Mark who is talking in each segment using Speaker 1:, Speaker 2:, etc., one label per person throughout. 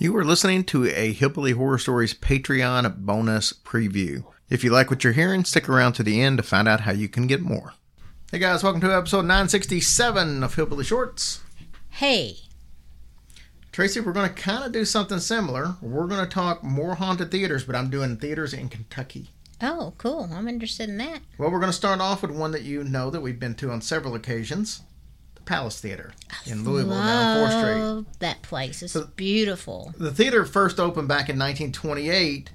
Speaker 1: You are listening to a Hillbilly Horror Stories Patreon bonus preview. If you like what you're hearing, stick around to the end to find out how you can get more. Hey guys, welcome to episode 967 of Hillbilly Shorts.
Speaker 2: Hey,
Speaker 1: Tracy, we're going to kind of do something similar. We're going to talk more haunted theaters, but I'm doing theaters in Kentucky.
Speaker 2: oh, cool. I'm interested in that.
Speaker 1: Well, we're going to start off with one that you know that we've been to on several occasions Palace Theater in Louisville down 4th Street.
Speaker 2: Love that place. It's
Speaker 1: So-
Speaker 2: beautiful.
Speaker 1: The theater first opened back in 1928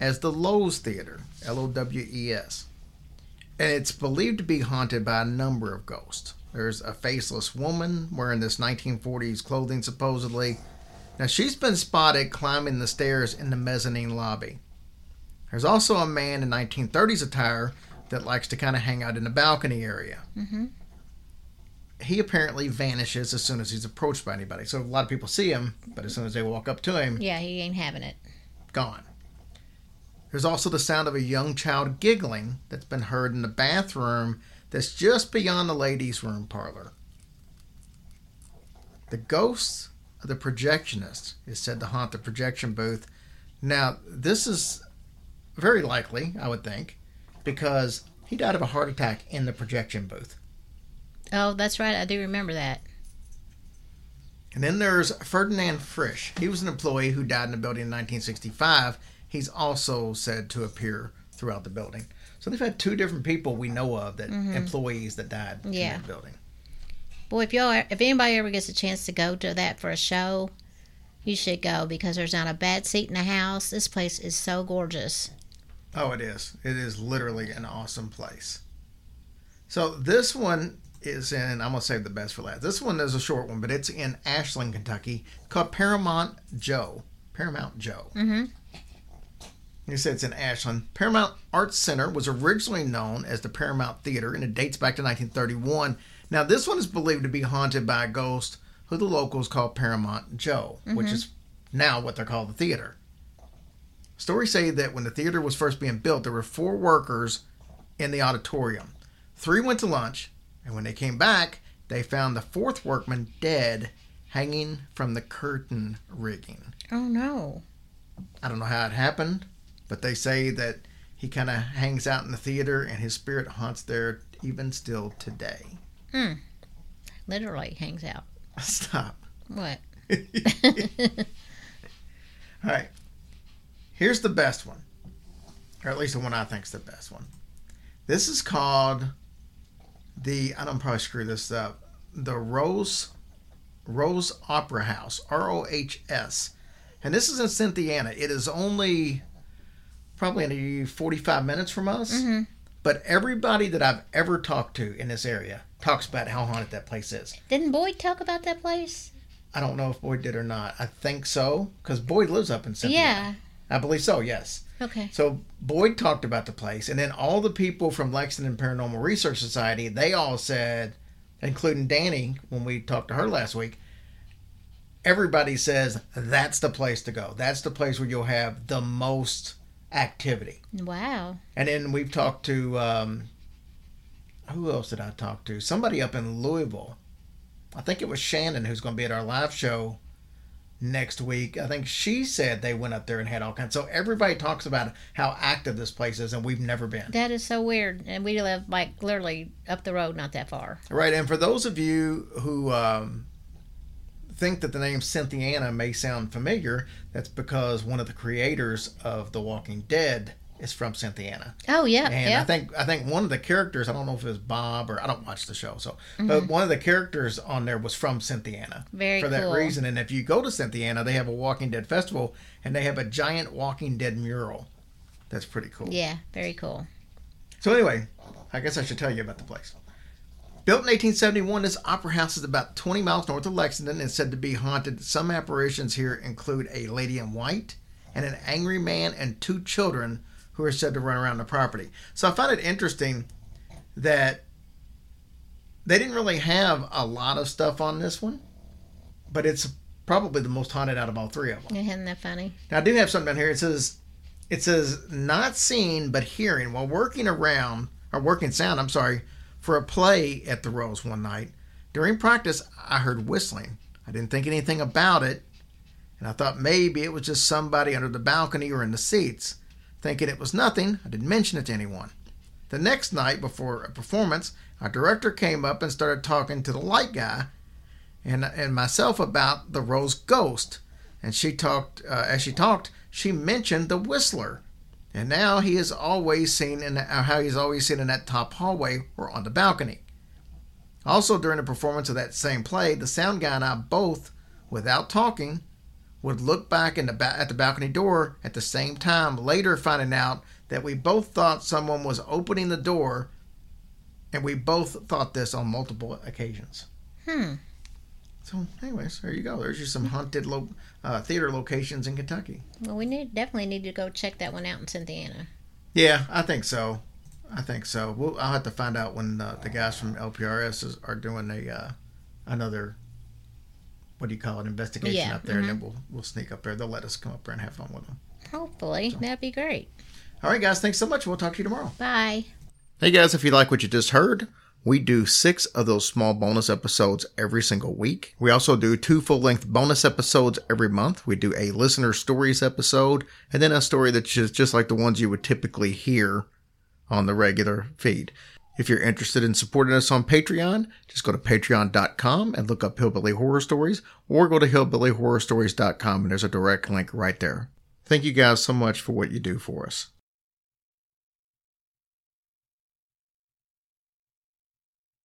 Speaker 1: as the Lowe's Theater, L O W E S. And it's believed to be haunted by a number of ghosts. There's a faceless woman wearing this 1940s clothing, supposedly. Now, she's been spotted climbing the stairs in the mezzanine lobby. There's also a man in 1930s attire that likes to kind of hang out in the balcony area.
Speaker 2: hmm
Speaker 1: He apparently vanishes as soon as he's approached by anybody. So a lot of people see him, but as soon as they walk up to him,
Speaker 2: Yeah, he ain't having it.
Speaker 1: gone. There's also the sound of a young child giggling that's been heard in the bathroom that's just beyond the ladies' room parlor. The ghost of the projectionist is said to haunt the projection booth. Now, this is very likely, I would think, because he died of a heart attack in the projection booth.
Speaker 2: Oh, that's right. I do remember that.
Speaker 1: And then there's Ferdinand Frisch. He was an employee who died in the building in 1965. He's also said to appear throughout the building. So they've had two different people we know of that mm-hmm. employees that died in
Speaker 2: Yeah.
Speaker 1: that building.
Speaker 2: Boy, if y'all, if anybody ever gets a chance to go to that for a show, you should go because there's not a bad seat in the house. This place is so gorgeous.
Speaker 1: Oh, it is. It is literally an awesome place. So this one is in. I'm gonna save the best for last. This one is a short one, but it's in Ashland, Kentucky, called Paramount Joe. Paramount Joe.
Speaker 2: Mm-hmm.
Speaker 1: He said it's in Ashland. Paramount Arts Center was originally known as the Paramount Theater, and it dates back to 1931. Now, this one is believed to be haunted by a ghost who the locals call Paramount Joe, which is now what they're called the theater. Stories say that when the theater was first being built, there were four workers in the auditorium. Three went to lunch, and when they came back, they found the fourth workman dead, hanging from the curtain rigging.
Speaker 2: Oh no.
Speaker 1: I don't know how it happened, but they say that he kind of hangs out in the theater and his spirit haunts there even still today. Hmm.
Speaker 2: Literally hangs out.
Speaker 1: Stop.
Speaker 2: What?
Speaker 1: All right. Here's the best one, or at least the one I think's the best one. This is called the. I don't probably screw this up. The Rohs Rohs Opera House, R O H S, and this is in Cynthiana. It is only probably only 45 minutes from us.
Speaker 2: Mhm.
Speaker 1: But everybody that I've ever talked to in this area talks about how haunted that place is.
Speaker 2: Didn't Boyd talk about that place?
Speaker 1: I don't know if Boyd did or not. I think so because Boyd lives up in Cynthiana.
Speaker 2: Yeah.
Speaker 1: I believe so. Yes.
Speaker 2: Okay.
Speaker 1: So Boyd talked about the place, and then all the people from Lexington Paranormal Research Society, they all said, including Danny, when we talked to her last week, everybody says that's the place to go. That's the place where you'll have the most activity.
Speaker 2: Wow.
Speaker 1: And then we've talked to um, who else did I talk to? Somebody up in Louisville. I think it was Shannon who's going to be at our live show next week. I think she said they went up there and had all kinds. So everybody talks about how active this place is, and we've never been.
Speaker 2: That is so weird. And we live like literally up the road, not that far.
Speaker 1: Right, and for those of you who um, think that the name Cynthiana may sound familiar, that's because one of the creators of The Walking Dead is from Cynthiana.
Speaker 2: Oh yeah.
Speaker 1: And I think I think one of the characters, I don't know if it was Bob or I don't watch the show, so
Speaker 2: Mm-hmm.
Speaker 1: but one of the characters on there was from Cynthiana.
Speaker 2: Very
Speaker 1: for that
Speaker 2: cool.
Speaker 1: reason. And if you go to Cynthiana, they have a Walking Dead festival and they have a giant Walking Dead mural. That's pretty cool.
Speaker 2: Yeah. Very cool.
Speaker 1: So anyway, I guess I should tell you about the place. Built in 1871, this opera house is about 20 miles north of Lexington and said to be haunted. Some apparitions here include a lady in white and an angry man and two children who are said to run around the property. So I found it interesting that they didn't really have a lot of stuff on this one, but it's probably the most haunted out of all three of them.
Speaker 2: Isn't that funny?
Speaker 1: Now I do have something down here. It says it says not seen but hearing while working around or working sound, I'm sorry, for a play at the Rohs one night. During practice I heard whistling. I didn't think anything about it. and I thought maybe it was just somebody under the balcony or in the seats. Thinking it was nothing, I didn't mention it to anyone. The next night before a performance, our director came up and started talking to the light guy and, and myself about the Rohs Ghost. And she talked, uh, as she talked, she mentioned the Whistler. And now he is always seen in the, how he's always seen in that top hallway or on the balcony. Also, during the performance of that same play, the sound guy and I both, without talking, would look back in the ba- at the balcony door at the same time, later finding out that we both thought someone was opening the door, and we both thought this on multiple occasions.
Speaker 2: Hmm.
Speaker 1: So, anyways, there you go. There's just some haunted lo- uh, theater locations in Kentucky.
Speaker 2: Well, we need definitely need to go check that one out in Cynthiana.
Speaker 1: Yeah, I think so. I think so. We'll, I'll have to find out when uh, the guys from LPRS is, are doing a uh, another what do you call it investigation
Speaker 2: Yeah,
Speaker 1: up there, and then
Speaker 2: mhm.
Speaker 1: we'll we'll sneak up there. They'll let us come up there and have fun with them.
Speaker 2: Hopefully, that'd be great.
Speaker 1: All right, guys. Thanks so much. We'll talk to you tomorrow.
Speaker 2: Bye.
Speaker 1: Hey guys, if you like what you just heard, we do six of those small bonus episodes every single week. We also do two full length bonus episodes every month. We do a listener stories episode and then a story that's just, just like the ones you would typically hear on the regular feed. If you're interested in supporting us on Patreon, just go to patreon.com and look up Hillbilly Horror Stories or go to hillbillyhorrorstories.com and there's a direct link right there. Thank you guys so much for what you do for us.